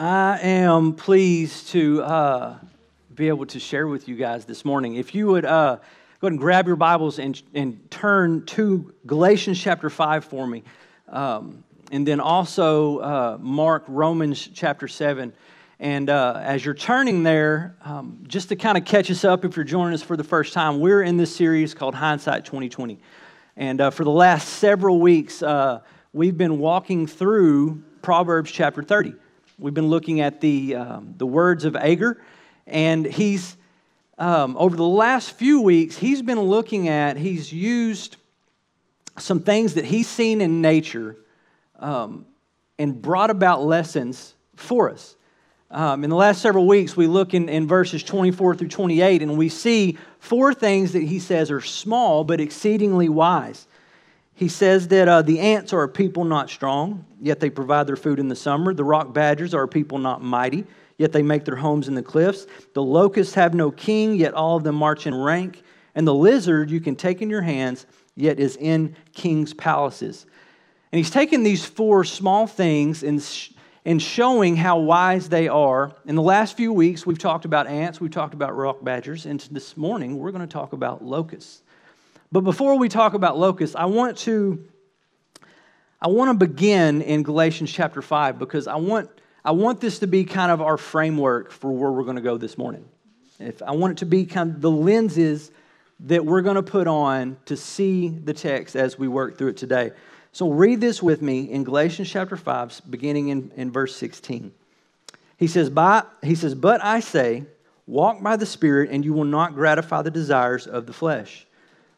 I am pleased to uh, be able to share with you guys this morning. If you would uh, go ahead and grab your Bibles and, and turn to Galatians chapter 5 for me, um, and then also uh, mark Romans chapter 7. And uh, as you're turning there, um, just to kind of catch us up if you're joining us for the first time, we're in this series called Hindsight 2020. And uh, for the last several weeks, uh, we've been walking through Proverbs chapter 30. We've been looking at the, um, the words of Agur, and he's, um, over the last few weeks, he's been looking at, he's used some things that he's seen in nature um, and brought about lessons for us. Um, in the last several weeks, we look in, in verses 24 through 28, and we see four things that he says are small but exceedingly wise. He says that uh, the ants are a people not strong, yet they provide their food in the summer. The rock badgers are a people not mighty, yet they make their homes in the cliffs. The locusts have no king, yet all of them march in rank. And the lizard you can take in your hands, yet is in kings' palaces. And he's taken these four small things and, sh- and showing how wise they are. In the last few weeks, we've talked about ants, we've talked about rock badgers, and this morning we're going to talk about locusts. But before we talk about locusts, I want to I want to begin in Galatians chapter 5 because I want I want this to be kind of our framework for where we're going to go this morning. If I want it to be kind of the lenses that we're going to put on to see the text as we work through it today. So read this with me in Galatians chapter 5, beginning in, in verse 16. He says, by, he says, But I say, walk by the Spirit, and you will not gratify the desires of the flesh.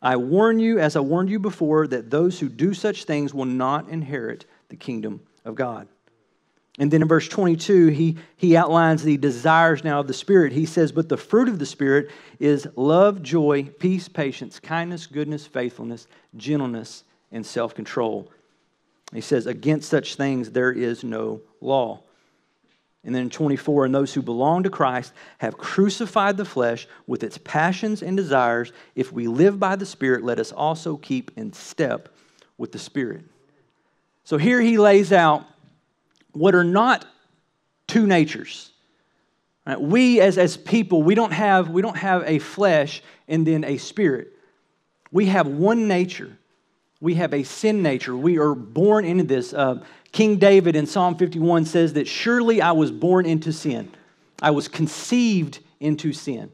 I warn you, as I warned you before, that those who do such things will not inherit the kingdom of God. And then in verse 22, he, he outlines the desires now of the Spirit. He says, But the fruit of the Spirit is love, joy, peace, patience, kindness, goodness, faithfulness, gentleness, and self control. He says, Against such things there is no law. And then in 24, and those who belong to Christ have crucified the flesh with its passions and desires. If we live by the Spirit, let us also keep in step with the Spirit. So here he lays out what are not two natures. Right? We as, as people, we don't, have, we don't have a flesh and then a spirit. We have one nature. We have a sin nature. We are born into this. Uh, King David in Psalm 51 says that surely I was born into sin. I was conceived into sin.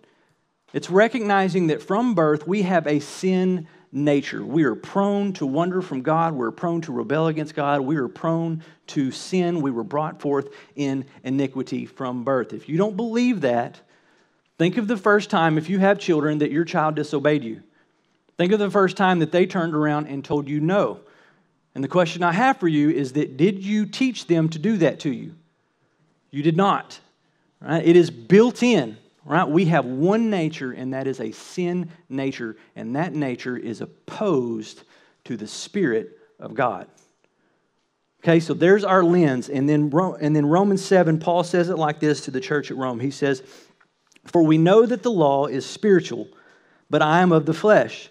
It's recognizing that from birth we have a sin nature. We are prone to wander from God. We're prone to rebel against God. We are prone to sin. We were brought forth in iniquity from birth. If you don't believe that, think of the first time, if you have children, that your child disobeyed you. Think of the first time that they turned around and told you no. And the question I have for you is that did you teach them to do that to you? You did not. Right? It is built in. Right? We have one nature, and that is a sin nature, and that nature is opposed to the Spirit of God. Okay, so there's our lens. And then, and then Romans 7, Paul says it like this to the church at Rome. He says, For we know that the law is spiritual, but I am of the flesh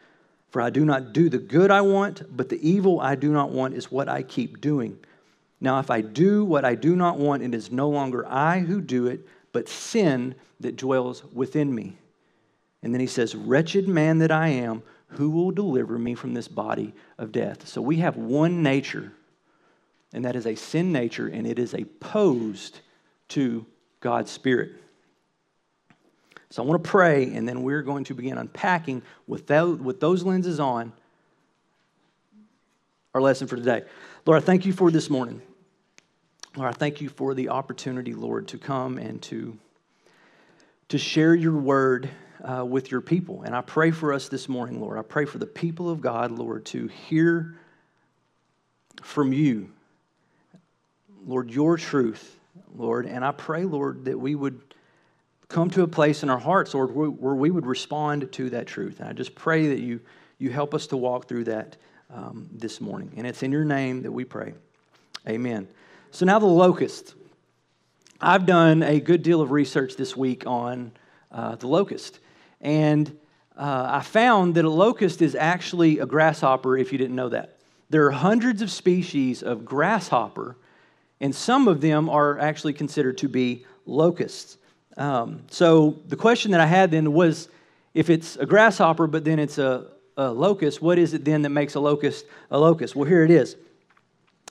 For I do not do the good I want, but the evil I do not want is what I keep doing. Now, if I do what I do not want, it is no longer I who do it, but sin that dwells within me. And then he says, Wretched man that I am, who will deliver me from this body of death? So we have one nature, and that is a sin nature, and it is opposed to God's Spirit. So I want to pray, and then we're going to begin unpacking with, that, with those lenses on our lesson for today. Lord, I thank you for this morning. Lord, I thank you for the opportunity, Lord, to come and to, to share your word uh, with your people. And I pray for us this morning, Lord. I pray for the people of God, Lord, to hear from you, Lord, your truth, Lord. And I pray, Lord, that we would come to a place in our hearts, Lord, where we would respond to that truth. And I just pray that you, you help us to walk through that um, this morning. And it's in your name that we pray. Amen. So now the locust. I've done a good deal of research this week on uh, the locust. And uh, I found that a locust is actually a grasshopper if you didn't know that. There are hundreds of species of grasshopper, and some of them are actually considered to be locusts. Um, so the question that I had then was if it's a grasshopper, but then it's a, a locust, what is it then that makes a locust a locust? Well, here it is.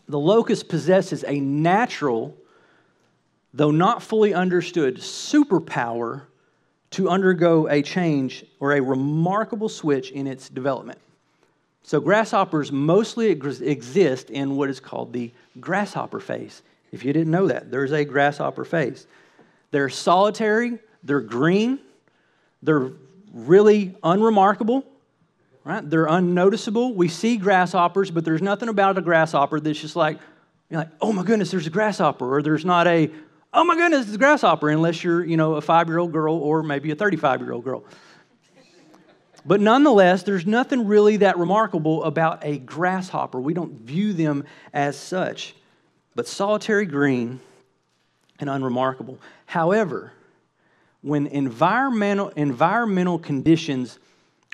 The locust possesses a natural, though not fully understood, superpower to undergo a change or a remarkable switch in its development. So, grasshoppers mostly exist in what is called the grasshopper phase. If you didn't know that, there's a grasshopper phase. They're solitary, they're green, they're really unremarkable, right? They're unnoticeable. We see grasshoppers, but there's nothing about a grasshopper that's just like, you're like, oh my goodness, there's a grasshopper, or there's not a, oh my goodness, it's a grasshopper, unless you're, you know, a five year old girl or maybe a 35 year old girl. But nonetheless, there's nothing really that remarkable about a grasshopper. We don't view them as such. But solitary green and unremarkable. However, when environmental, environmental conditions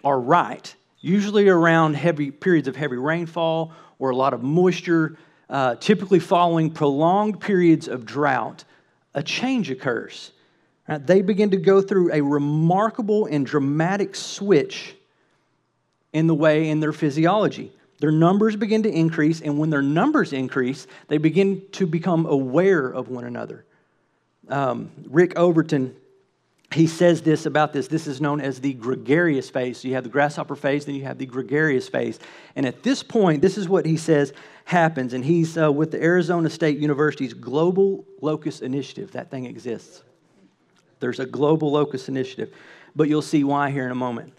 are right, usually around heavy periods of heavy rainfall or a lot of moisture, uh, typically following prolonged periods of drought, a change occurs. Right? They begin to go through a remarkable and dramatic switch in the way in their physiology. Their numbers begin to increase, and when their numbers increase, they begin to become aware of one another. Um, Rick Overson, he says this about this. This is known as the gregarious phase. So you have the grasshopper phase, then you have the gregarious phase. And at this point, this is what he says happens. And he's uh, with the Arizona State University's Global Locust Initiative. That thing exists. There's a Global Locust Initiative. But you'll see why here in a moment.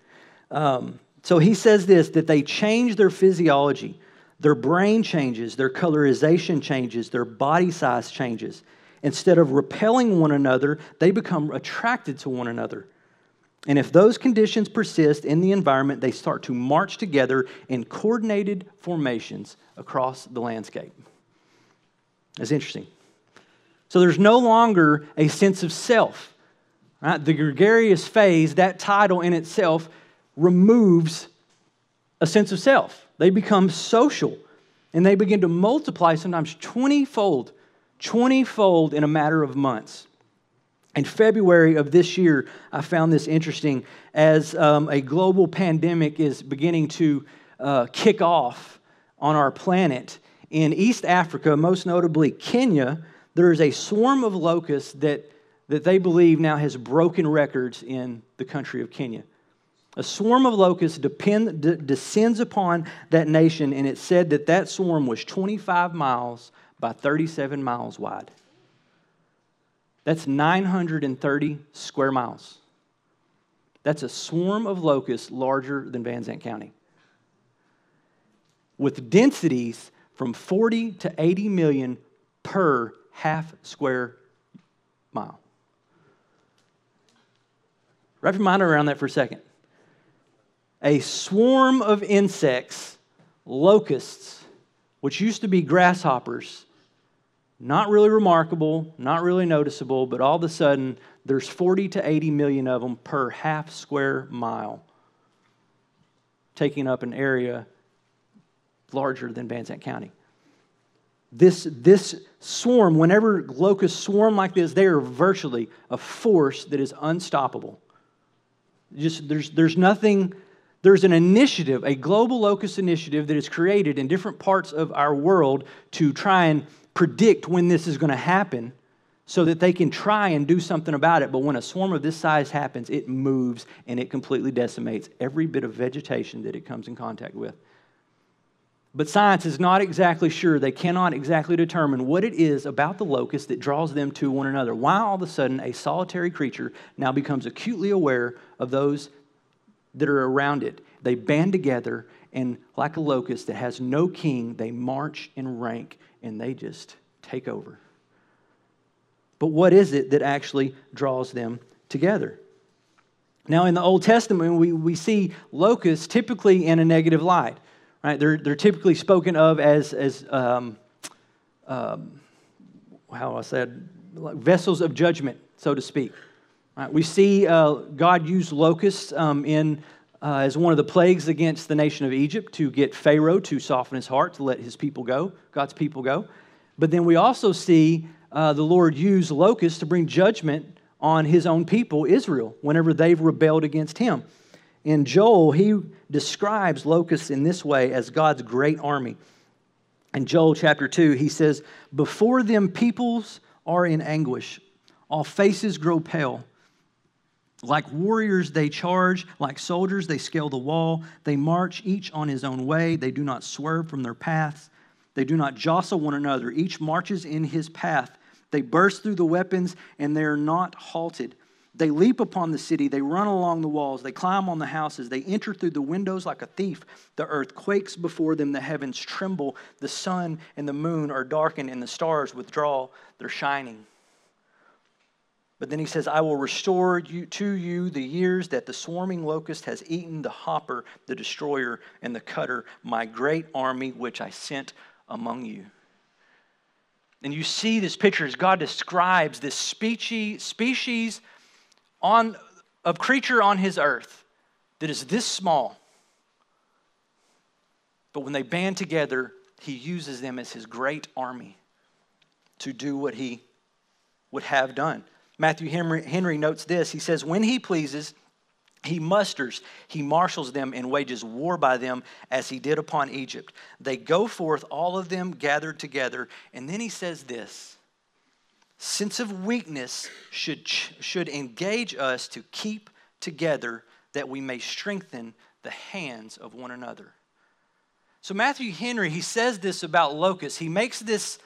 Um, so he says this that they change their physiology, their brain changes, their colorization changes, their body size changes. Instead of repelling one another, they become attracted to one another. And if those conditions persist in the environment, they start to march together in coordinated formations across the landscape. That's interesting. So there's no longer a sense of self. Right? The gregarious phase, that title in itself, removes a sense of self. They become social and they begin to multiply sometimes 20 fold, 20 fold in a matter of months. In February of this year, I found this interesting as um, a global pandemic is beginning to uh, kick off on our planet. In East Africa, most notably Kenya, there is a swarm of locusts that, that they believe now has broken records in the country of Kenya. A swarm of locusts depend, descends upon that nation, and it said that that swarm was 25 miles by 37 miles wide. That's 930 square miles. That's a swarm of locusts larger than Van Zandt County. With densities from 40 to 80 million per half square mile. Wrap your mind around that for a second. A swarm of insects, locusts, which used to be grasshoppers, not really remarkable, not really noticeable, but all of a sudden there's 40 to 80 million of them per half square mile, taking up an area larger than Van Zandt County. This, this swarm, whenever locusts swarm like this, they are virtually a force that is unstoppable. Just there's, there's nothing, there's an initiative, a global locust initiative that is created in different parts of our world to try and predict when this is going to happen so that they can try and do something about it. But when a swarm of this size happens, it moves and it completely decimates every bit of vegetation that it comes in contact with. But science is not exactly sure. They cannot exactly determine what it is about the locust that draws them to one another. Why all of a sudden a solitary creature now becomes acutely aware of those that are around it. They band together, and like a locust that has no king, they march in rank and they just take over. But what is it that actually draws them together? Now, in the Old Testament, we, we see locusts typically in a negative light. Right? They're, they're typically spoken of as, as um, um, how I said, like vessels of judgment, so to speak. Right? We see uh, God use locusts um, in, uh, as one of the plagues against the nation of Egypt to get Pharaoh to soften his heart, to let his people go, God's people go. But then we also see uh, the Lord use locusts to bring judgment on his own people, Israel, whenever they've rebelled against him. In Joel, he describes locusts in this way as God's great army. In Joel chapter 2, he says, Before them peoples are in anguish, all faces grow pale. Like warriors, they charge. Like soldiers, they scale the wall. They march each on his own way. They do not swerve from their paths. They do not jostle one another. Each marches in his path. They burst through the weapons and they are not halted. They leap upon the city. They run along the walls. They climb on the houses. They enter through the windows like a thief. The earth quakes before them. The heavens tremble. The sun and the moon are darkened, and the stars withdraw their shining. But then he says, I will restore you, to you the years that the swarming locust has eaten, the hopper, the destroyer, and the cutter, my great army which I sent among you. And you see this picture as God describes this species, on, of creature on his earth that is this small. But when they band together, he uses them as his great army to do what he would have done. Matthew Henry, Henry notes this. He says, When he pleases, he musters, he marshals them, and wages war by them as he did upon Egypt. They go forth, all of them gathered together. And then he says this sense of weakness should, should engage us to keep together that we may strengthen the hands of one another. So, Matthew Henry, he says this about locusts. He makes this,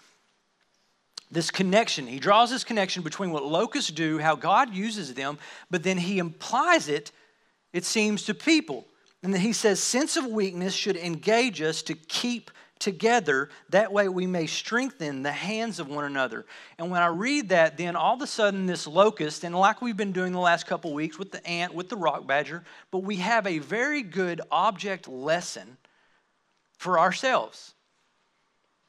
this connection. He draws this connection between what locusts do, how God uses them, but then he implies it it seems, to people. And then he says, sense of weakness should engage us to keep together. That way we may strengthen the hands of one another. And when I read that, then all of a sudden this locust, and like we've been doing the last couple weeks with the ant, with the rock badger, but we have a very good object lesson for ourselves.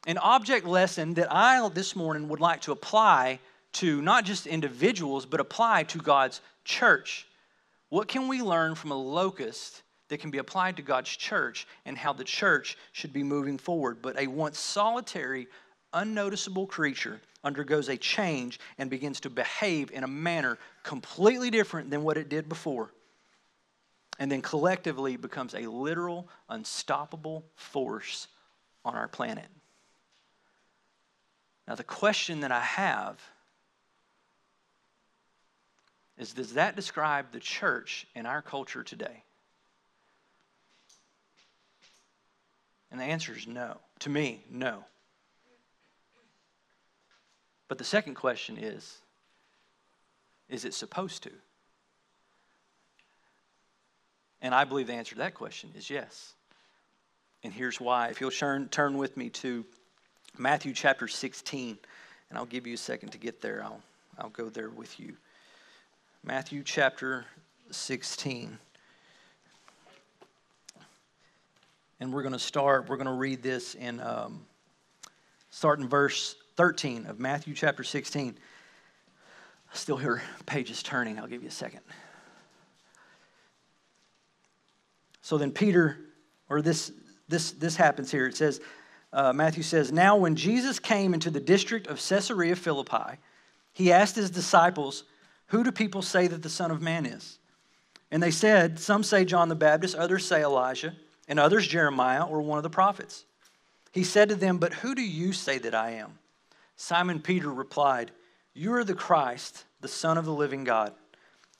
An object lesson that I this morning would like to apply to not just individuals, but apply to God's church. What can we learn from a locust that can be applied to God's church and how the church should be moving forward? But a once solitary, unnoticeable creature undergoes a change and begins to behave in a manner completely different than what it did before. And then collectively becomes a literal, unstoppable force on our planet. Now, the question that I have is does that describe the church in our culture today? And the answer is no. To me, no. But the second question is is it supposed to? And I believe the answer to that question is yes. And here's why. If you'll turn, turn with me to Matthew chapter 16, and I'll give you a second to get there, I'll, I'll go there with you. Matthew chapter 16. And we're going to start, we're going to read this in, um, verse 13 of Matthew chapter 16. I still hear pages turning. I'll give you a second. So then Peter, or this, this, this happens here. It says, uh, Matthew says, Now when Jesus came into the district of Caesarea Philippi, he asked his disciples, who do people say that the Son of Man is? And they said, Some say John the Baptist, others say Elijah, and others Jeremiah or one of the prophets. He said to them, But who do you say that I am? Simon Peter replied, You are the Christ, the Son of the living God.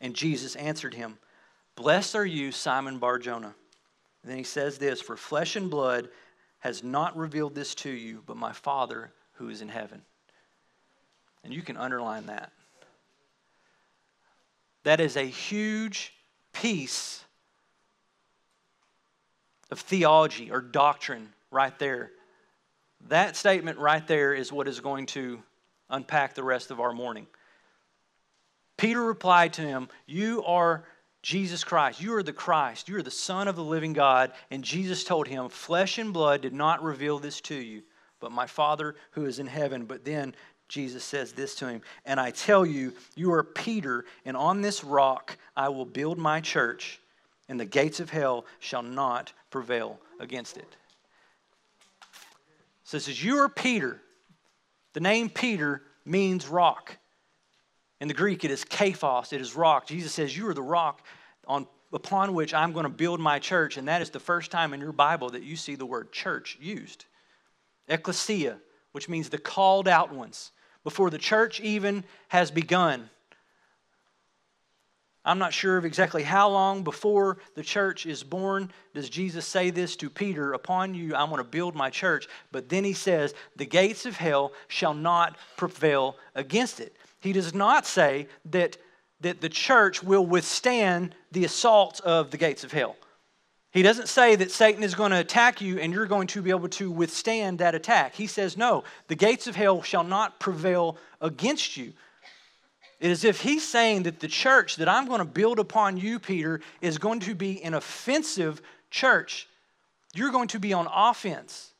And Jesus answered him, Blessed are you, Simon Bar Jonah. And then he says this For flesh and blood has not revealed this to you, but my Father who is in heaven. And you can underline that. That is a huge piece of theology or doctrine right there. That statement right there is what is going to unpack the rest of our morning. Peter replied to him, You are Jesus Christ. You are the Christ. You are the Son of the living God. And Jesus told him, Flesh and blood did not reveal this to you, but my Father who is in heaven. But then Jesus says this to him, And I tell you, you are Peter, and on this rock I will build my church, and the gates of hell shall not prevail against it. So it says, You are Peter. The name Peter means rock. In the Greek, it is kaphos, it is rock. Jesus says, You are the rock on, upon which I'm going to build my church. And that is the first time in your Bible that you see the word church used. Ecclesia, which means the called out ones, before the church even has begun. I'm not sure of exactly how long before the church is born does Jesus say this to Peter, Upon you I'm going to build my church. But then he says, The gates of hell shall not prevail against it. He does not say that, that the church will withstand the assaults of the gates of hell. He doesn't say that Satan is going to attack you and you're going to be able to withstand that attack. He says, No, the gates of hell shall not prevail against you. It is if he's saying that the church that I'm going to build upon you, Peter, is going to be an offensive church. You're going to be on offense.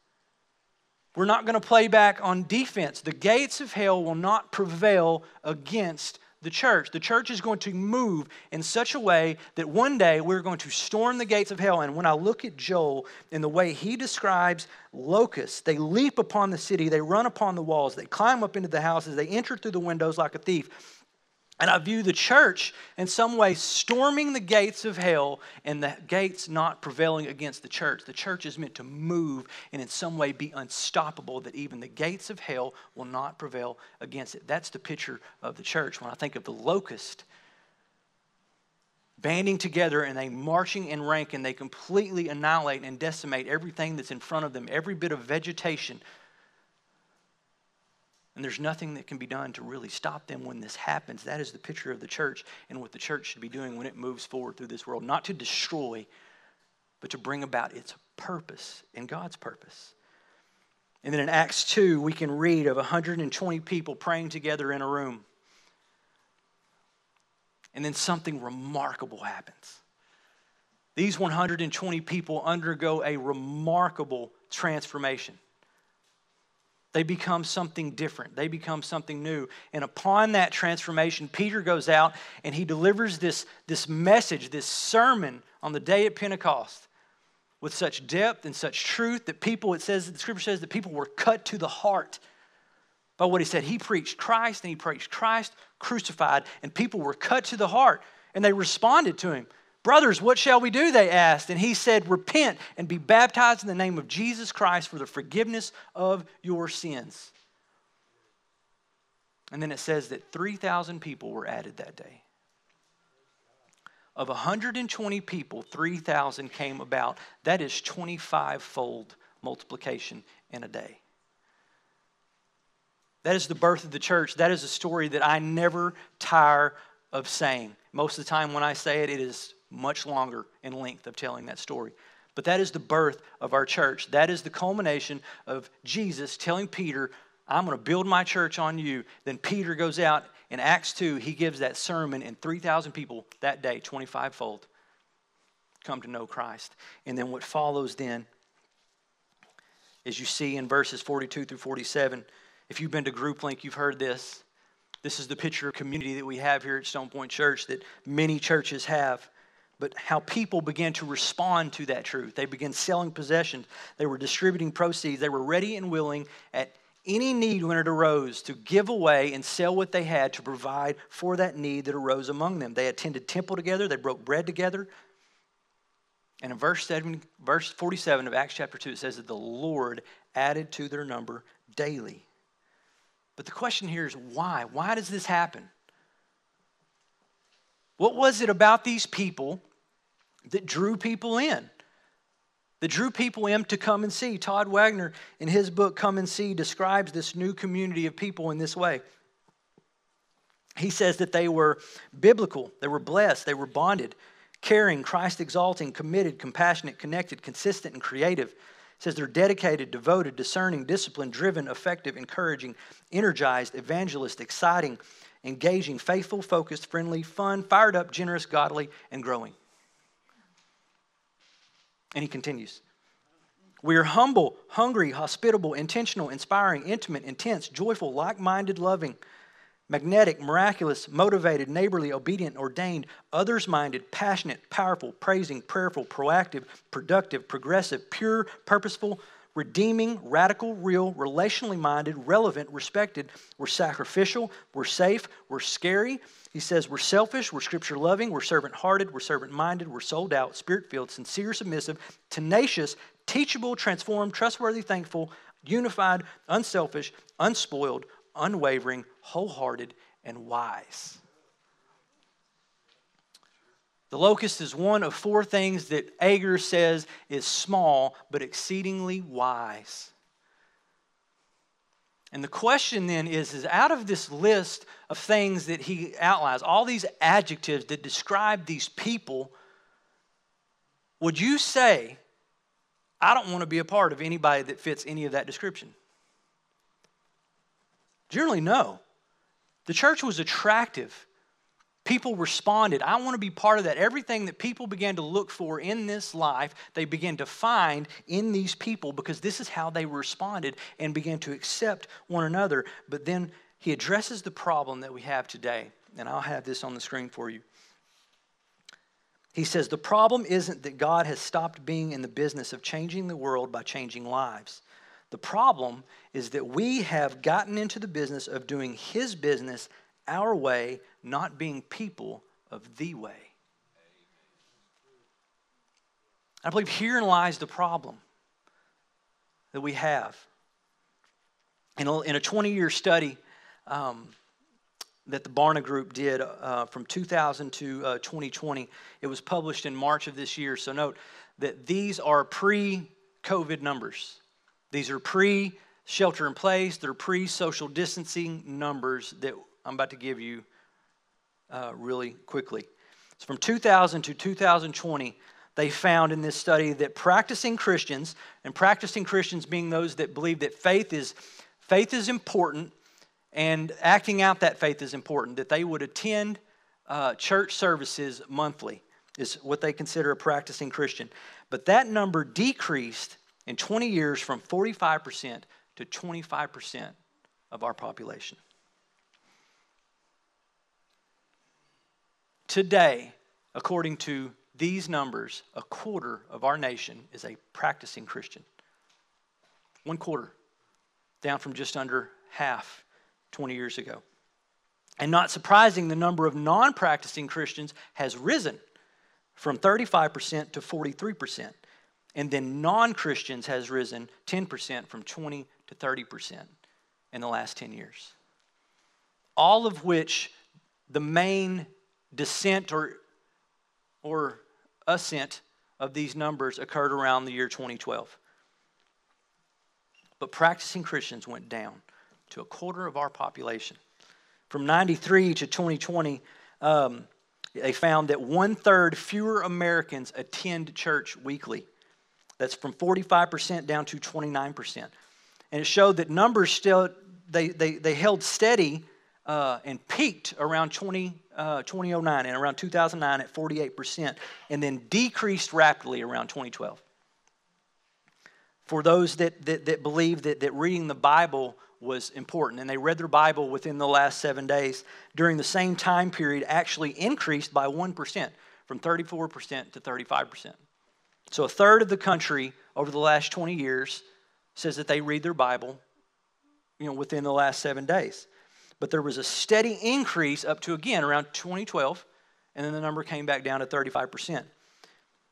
We're not going to play back on defense. The gates of hell will not prevail against the church. The church is going to move in such a way that one day we're going to storm the gates of hell. And when I look at Joel in the way he describes locusts, they leap upon the city, they run upon the walls, they climb up into the houses, they enter through the windows like a thief. And I view the church in some way storming the gates of hell and the gates not prevailing against the church. The church is meant to move and in some way be unstoppable, that even the gates of hell will not prevail against it. That's the picture of the church. When I think of the locust banding together and they marching in rank and they completely annihilate and decimate everything that's in front of them, every bit of vegetation and there's nothing that can be done to really stop them when this happens. That is the picture of the church and what the church should be doing when it moves forward through this world. Not to destroy, but to bring about its purpose and God's purpose. And then in Acts 2, we can read of 120 people praying together in a room. And then something remarkable happens. These 120 people undergo a remarkable transformation. They become something different. They become something new. And upon that transformation, Peter goes out and he delivers this, this message, this sermon on the day of Pentecost with such depth and such truth that people, it says, the scripture says that people were cut to the heart by what he said. He preached Christ and he preached Christ crucified, and people were cut to the heart and they responded to him. Brothers, what shall we do? They asked. And he said, Repent and be baptized in the name of Jesus Christ for the forgiveness of your sins. And then it says that 3,000 people were added that day. Of 120 people, 3,000 came about. That is 25 fold multiplication in a day. That is the birth of the church. That is a story that I never tire of saying. Most of the time, when I say it, it is much longer in length of telling that story. But that is the birth of our church. That is the culmination of Jesus telling Peter, I'm going to build my church on you. Then Peter goes out in Acts 2, he gives that sermon, and 3,000 people that day, 25 fold, come to know Christ. And then what follows then, as you see in verses 42 through 47, if you've been to Group Link, you've heard this. This is the picture of community that we have here at Stone Point Church that many churches have but how people began to respond to that truth. They began selling possessions, they were distributing proceeds, they were ready and willing at any need when it arose to give away and sell what they had to provide for that need that arose among them. They attended temple together, they broke bread together. And in verse, 7, verse 47 of Acts chapter 2, it says that the Lord added to their number daily But the question here is why? Why does this happen? What was it about these people that drew people in? That drew people in to come and see. Todd Wagner, in his book Come and See, describes this new community of people in this way. He says that they were biblical, they were blessed, they were bonded, caring, Christ exalting, committed, compassionate, connected, consistent, and creative. He says they're dedicated, devoted, discerning, disciplined, driven, effective, encouraging, energized, evangelist, exciting, engaging, faithful, focused, friendly, fun, fired up, generous, godly, and growing. And he continues. We are humble, hungry, hospitable, intentional, inspiring, intimate, intense, joyful, like minded, loving, magnetic, miraculous, motivated, neighborly, obedient, ordained, others minded, passionate, powerful, praising, prayerful, proactive, productive, progressive, pure, purposeful, redeeming, radical, real, relationally minded, relevant, respected. We're sacrificial, we're safe, we're scary. He says we're selfish, we're scripture loving, we're servant hearted, we're servant minded, we're sold out, spirit filled, sincere, submissive, tenacious, teachable, transformed, trustworthy, thankful, unified, unselfish, unspoiled, unwavering, wholehearted, and wise. The locust is one of four things that Agur says is small but exceedingly wise. And the question then is, is out of this list of things that he outlines, all these adjectives that describe these people, would you say, I don't want to be a part of anybody that fits any of that description? Generally, no. The church was attractive People responded. I want to be part of that. Everything that people began to look for in this life, they began to find in these people because this is how they responded and began to accept one another. But then he addresses the problem that we have today. And I'll have this on the screen for you. He says, The problem isn't that God has stopped being in the business of changing the world by changing lives. The problem is that we have gotten into the business of doing His business our way, not being people of the way. I believe herein lies the problem that we have. In a, in a 20 year study um, that the Barna Group did uh, from 2000 to uh, 2020, it was published in March of this year. So note that these are pre COVID numbers. These are pre shelter in place, they're pre social distancing numbers that I'm about to give you uh, really quickly. So from 2000 to 2020, they found in this study that practicing Christians, and practicing Christians being those that believe that faith is, faith is important and acting out that faith is important, that they would attend uh, church services monthly, is what they consider a practicing Christian. But that number decreased in 20 years from 45% to 25% of our population. Today, according to these numbers, a quarter of our nation is a practicing Christian. One quarter, down from just under half 20 years ago. And not surprising, the number of non practicing Christians has risen from 35% to 43%. And then non Christians has risen 10% from 20 to 30% in the last 10 years. All of which the main descent or, or ascent of these numbers occurred around the year 2012. But practicing Christians went down to a quarter of our population. From 93 to 2020, um, they found that one third fewer Americans attend church weekly. That's from 45% down to 29%. And it showed that numbers still, they, they, they held steady uh, and peaked around 20, uh, 2009 and around 2009 at 48%, and then decreased rapidly around 2012. For those that, that, that believe that, that reading the Bible was important, and they read their Bible within the last seven days, during the same time period, actually increased by 1%, from 34% to 35%. So a third of the country over the last 20 years says that they read their Bible you know, within the last seven days. But there was a steady increase up to, again, around 2012, and then the number came back down to 35%.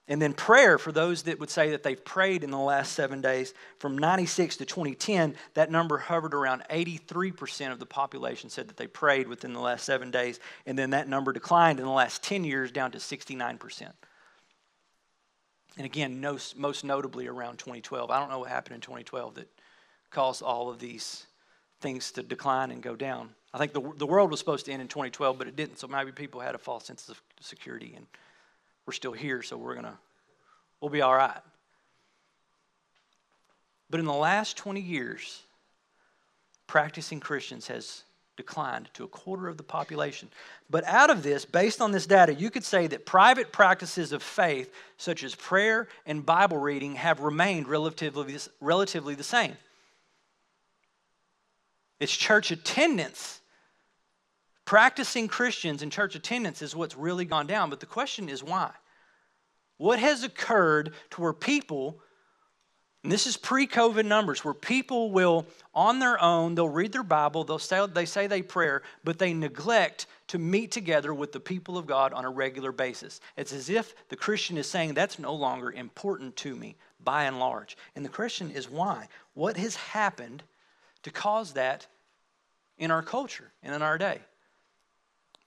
And then prayer, for those that would say that they've prayed in the last seven days, from 96 to 2010, that number hovered around 83% of the population said that they prayed within the last seven days. And then that number declined in the last 10 years down to 69%. And again, most notably around 2012. I don't know what happened in 2012 that caused all of these things to decline and go down. I think the, the world was supposed to end in 2012, but it didn't. So maybe people had a false sense of security and we're still here, so we're to, we'll be all right. But in the last 20 years, practicing Christians has declined to a quarter of the population. But out of this, based on this data, you could say that private practices of faith, such as prayer and Bible reading, have remained relatively, relatively the same. It's church attendance. Practicing Christians and church attendance is what's really gone down. But the question is why? What has occurred to where people, and this is pre COVID numbers, where people will, on their own, they'll read their Bible, they'll say, they say they pray, but they neglect to meet together with the people of God on a regular basis. It's as if the Christian is saying that's no longer important to me by and large. And the question is why? What has happened to cause that in our culture and in our day?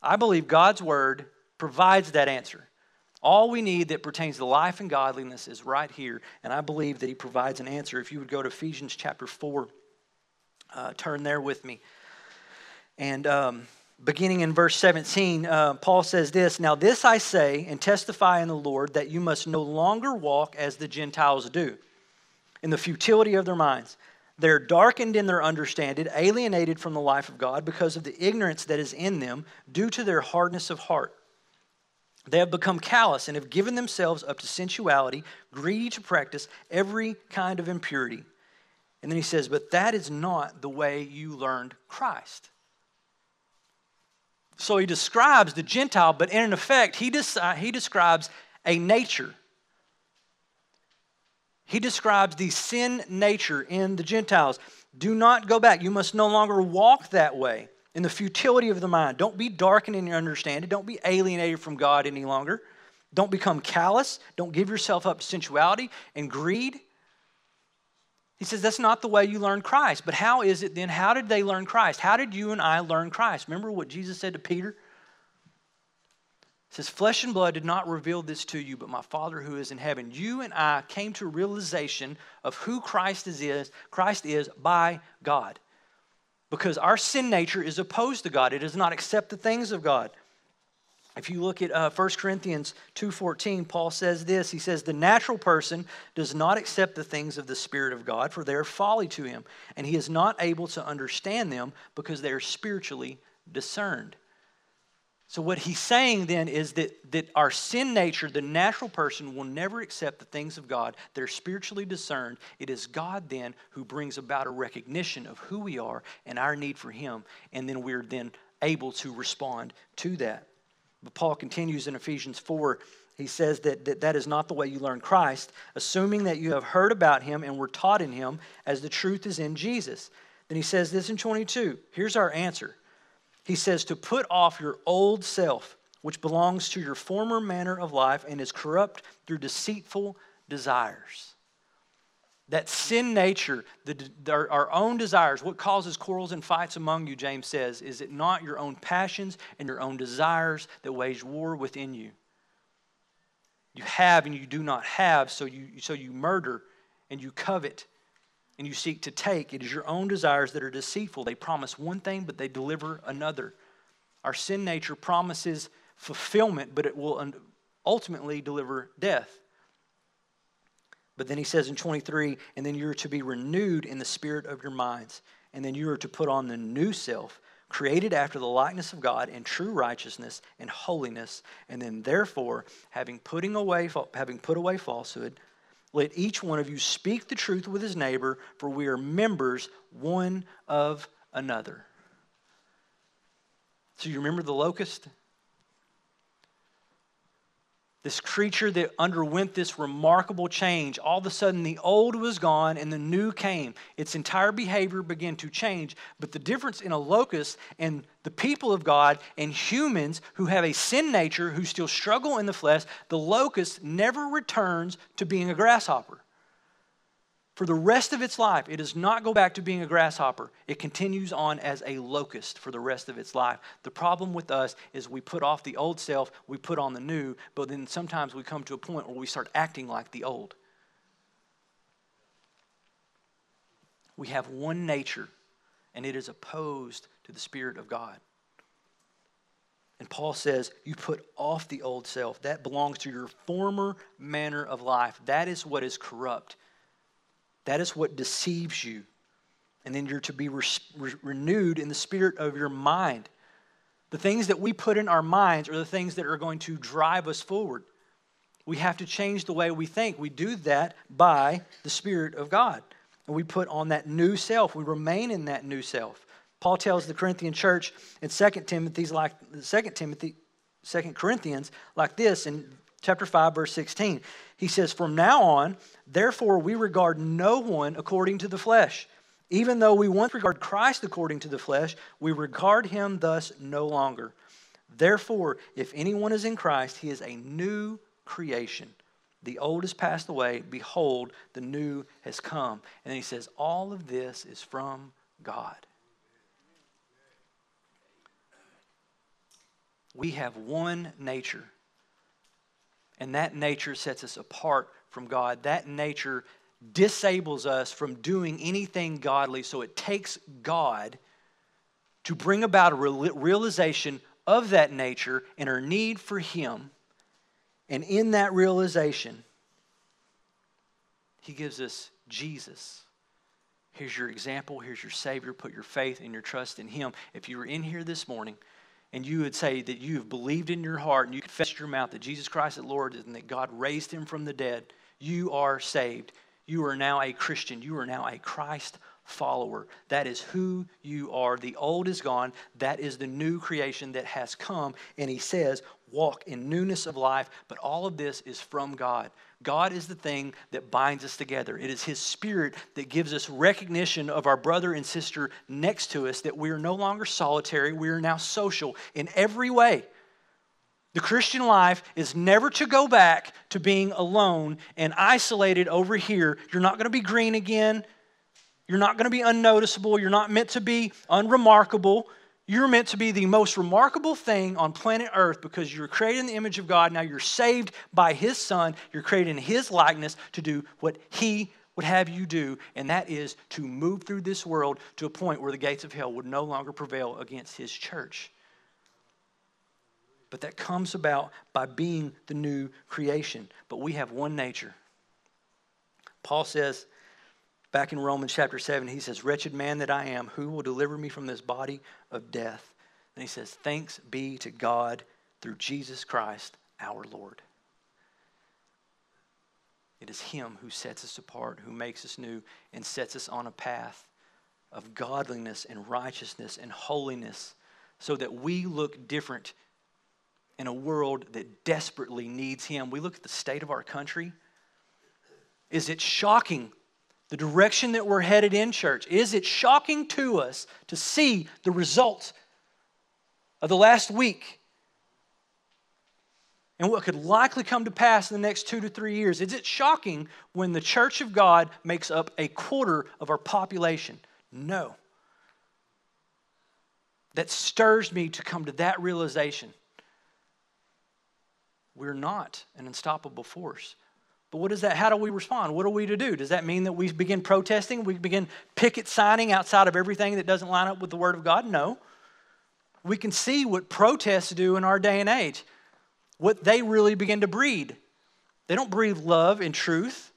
I believe God's word provides that answer. All we need that pertains to life and godliness is right here, and I believe that He provides an answer. If you would go to Ephesians chapter 4, uh, turn there with me. And um, beginning in verse 17, uh, Paul says this Now, this I say and testify in the Lord that you must no longer walk as the Gentiles do, in the futility of their minds they're darkened in their understanding, alienated from the life of God because of the ignorance that is in them due to their hardness of heart. They have become callous and have given themselves up to sensuality, greedy to practice every kind of impurity. And then he says, But that is not the way you learned Christ. So he describes the Gentile, but in effect, he, he describes a nature he describes the sin nature in the Gentiles. Do not go back. You must no longer walk that way in the futility of the mind. Don't be darkened in your understanding. Don't be alienated from God any longer. Don't become callous. Don't give yourself up to sensuality and greed. He says that's not the way you learn Christ. But how is it then? How did they learn Christ? How did you and I learn Christ? Remember what Jesus said to Peter? Says, Flesh and blood did not reveal this to you, but my Father who is in heaven. You and I came to a realization of who Christ is, Christ is by God. Because our sin nature is opposed to God. It does not accept the things of God. If you look at uh, 1 Corinthians 2.14, Paul says this. He says, The natural person does not accept the things of the Spirit of God, for they are folly to him, and he is not able to understand them because they are spiritually discerned. So, what he's saying then is that, that our sin nature, the natural person, will never accept the things of God. They're spiritually discerned. It is God then who brings about a recognition of who we are and our need for Him. And then we're then able to respond to that. But Paul continues in Ephesians 4. He says that, that that is not the way you learn Christ, assuming that you have heard about Him and were taught in Him as the truth is in Jesus. Then he says this in 22. Here's our answer he says to put off your old self, which belongs to your former manner of life and is corrupt through deceitful desires. That sin nature, the, our, our own desires, what causes quarrels and fights among you, James says, is it not your own passions and your own desires that wage war within you? You have and you do not have, so you, so you murder and you covet and you seek to take, it is your own desires that are deceitful. They promise one thing, but they deliver another. Our sin nature promises fulfillment, but it will ultimately deliver death. But then he says in 23, and then you're to be renewed in the spirit of your minds. And then you are to put on the new self, created after the likeness of God in true righteousness and holiness. And then therefore, having putting away having put away falsehood, let each one of you speak the truth with his neighbor, for we are members one of another. So you remember the locust? This creature that underwent this remarkable change. All of a sudden, the old was gone and the new came. Its entire behavior began to change. But the difference in a locust and the people of God and humans who have a sin nature, who still struggle in the flesh, the locust never returns to being a grasshopper for the rest of its life, it does not go back to being a grasshopper. It continues on as a locust for the rest of its life. The problem with us is we put off the old self, we put on the new, but then sometimes we come to a point where we start acting like the old. We have one nature, and it is opposed to the Spirit of God. And Paul says, You put off the old self. That belongs to your former manner of life. That is what is corrupt. That is what deceives you. And then you're to be re- re- renewed in the spirit of your mind. The things that we put in our minds are the things that are going to drive us forward. We have to change the way we think. We do that by the Spirit of God. And we put on that new self. We remain in that new self. Paul tells the Corinthian church in 2 Timothy's like 2 Timothy 2 Corinthians like this in chapter 5 verse 16. He says, From now on, therefore, we regard no one according to the flesh. Even though we once regard Christ according to the flesh, we regard him thus no longer. Therefore, if anyone is in Christ, he is a new creation. The old has passed away. Behold, the new has come. And then he says, All of this is from God. We have one nature and that nature sets us apart from God. That nature disables us from doing anything godly. So it takes God to bring about a realization of that nature and our need for Him. And in that realization, He gives us Jesus. Here's your example. Here's your Savior. Put your faith and your trust in Him. If you were in here this morning and you would say that you have believed in your heart and you confess your mouth that Jesus Christ is Lord and that God raised him from the dead, you are saved. You are now a Christian. You are now a Christ follower. That is who you are. The old is gone. That is the new creation that has come. And he says, walk in newness of life. But all of this is from God. God is the thing that binds us together. It is His Spirit that gives us recognition of our brother and sister next to us, that we are no longer solitary, we are now social in every way. The Christian life is never to go back to being alone and isolated over here. You're not going to be green again. You're not going to be unnoticeable. You're not meant to be unremarkable. You're meant to be the most remarkable thing on planet Earth because you're created in the image of God. Now you're saved by His Son. You're created in His likeness to do what He would have you do, and that is to move through this world to a point where the gates of hell would no longer prevail against His church. But that comes about by being the new creation. But we have one nature. Paul says, Back in Romans chapter 7, he says, Wretched man that I am, who will deliver me from this body of death? And he says, Thanks be to God through Jesus Christ our Lord. It is Him who sets us apart, who makes us new, and sets us on a path of godliness and righteousness and holiness so that we look different in a world that desperately needs Him. We look at the state of our country. Is it shocking the direction that we're headed in, church? Is it shocking to us to see the results of the last week and what could likely come to pass in the next two to three years? Is it shocking when the church of God makes up a quarter of our population? No. That stirs me to come to that realization. We're not an unstoppable force. But what is that? How do we respond? What are we to do? Does that mean that we begin protesting? We begin picket signing outside of everything that doesn't line up with the Word of God? No. We can see what protests do in our day and age, what they really begin to breed. They don't breed love and truth.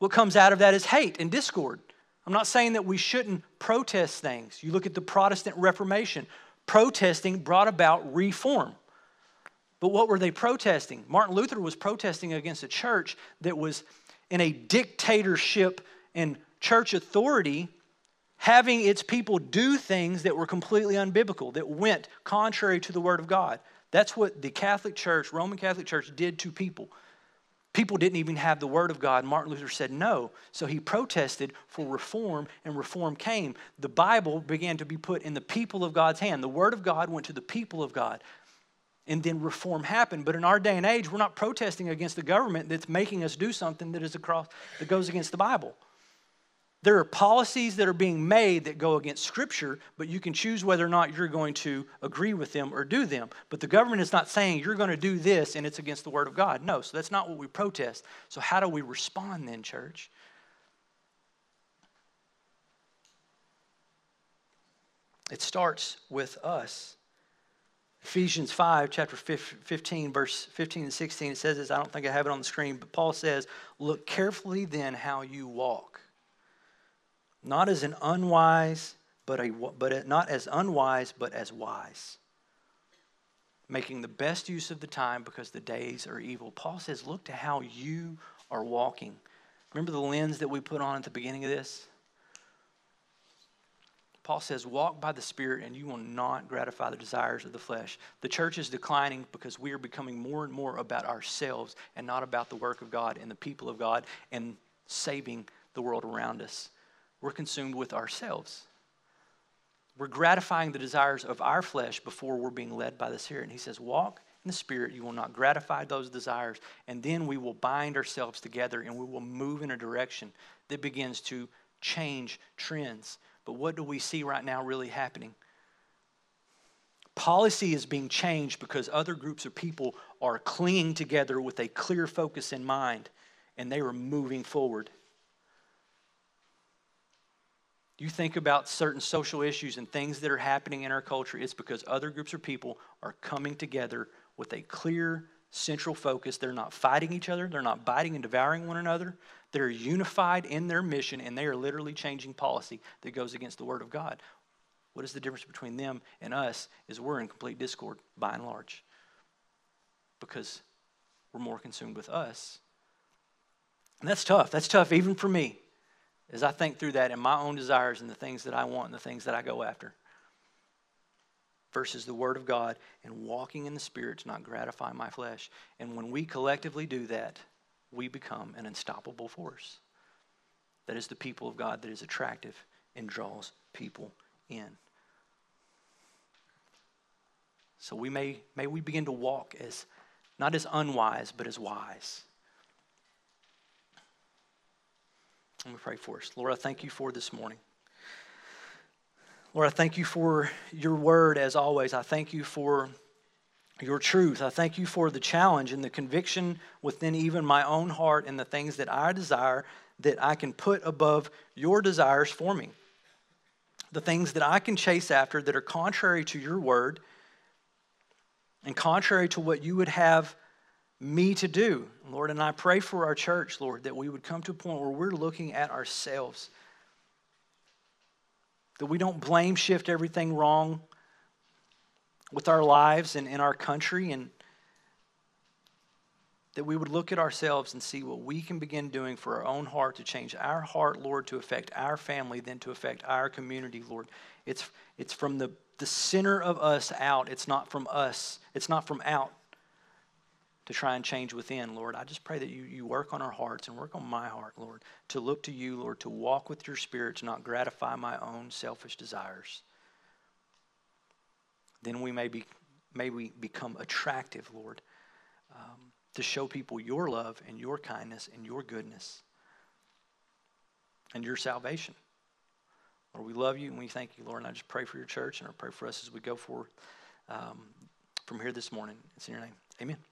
What comes out of that is hate and discord. I'm not saying that we shouldn't protest things. You look at the Protestant Reformation, protesting brought about reform. But what were they protesting? Martin Luther was protesting against a church that was in a dictatorship and church authority having its people do things that were completely unbiblical, that went contrary to the Word of God. That's what the Catholic Church, Roman Catholic Church, did to people. People didn't even have the word of God. Martin Luther said no. So he protested for reform, and reform came. The Bible began to be put in the people of God's hand. The word of God went to the people of God. And then reform happened. But in our day and age, we're not protesting against the government that's making us do something that is across that goes against the Bible. There are policies that are being made that go against Scripture, but you can choose whether or not you're going to agree with them or do them. But the government is not saying you're going to do this and it's against the Word of God. No, so that's not what we protest. So, how do we respond then, church? It starts with us. Ephesians 5, chapter 15, verse 15 and 16, it says this. I don't think I have it on the screen, but Paul says, Look carefully then how you walk not as an unwise, but, a, but not as unwise, but as wise. Making the best use of the time because the days are evil. Paul says, look to how you are walking. Remember the lens that we put on at the beginning of this? Paul says, Walk by the Spirit, and you will not gratify the desires of the flesh. The church is declining because we are becoming more and more about ourselves and not about the work of God and the people of God and saving the world around us we're consumed with ourselves. We're gratifying the desires of our flesh before we're being led by the Spirit. And he says, Walk in the Spirit, you will not gratify those desires. And then we will bind ourselves together and we will move in a direction that begins to change trends. But what do we see right now really happening? Policy is being changed because other groups of people are clinging together with a clear focus in mind and they are moving forward you think about certain social issues and things that are happening in our culture, it's because other groups of people are coming together with a clear central focus. They're not fighting each other, they're not biting and devouring one another. They're unified in their mission, and they are literally changing policy that goes against the Word of God. What is the difference between them and us? Is we're in complete discord by and large because we're more consumed with us. And that's tough. That's tough even for me as I think through that and my own desires and the things that I want and the things that I go after versus the Word of God and walking in the Spirit to not gratify my flesh. And when we collectively do that, we become an unstoppable force. That is the people of God that is attractive and draws people in. So we may, may we begin to walk as not as unwise, but as wise. Let me pray for us. Lord, I thank you for this morning. Lord, I thank you for your word as always. I thank you for your truth. I thank you for the challenge and the conviction within even my own heart and the things that I desire that I can put above your desires for me. The things that I can chase after that are contrary to your word and contrary to what you would have me to do, Lord. And I pray for our church, Lord, that we would come to a point where we're looking at ourselves, that we don't blame shift everything wrong with our lives and in our country, and that we would look at ourselves and see what we can begin doing for our own heart to change our heart, Lord, to affect our family, then to affect our community, Lord. It's, it's from the, the center of us out. It's not from us. It's not from out to try and change within, Lord. I just pray that you, you work on our hearts and work on my heart, Lord, to look to you, Lord, to walk with your spirit, to not gratify my own selfish desires. Then we may, be, may we become attractive, Lord, um, to show people your love and your kindness and your goodness and your salvation. Lord, we love you and we thank you, Lord. And I just pray for your church and I pray for us as we go forward um, from here this morning. It's in your name. Amen.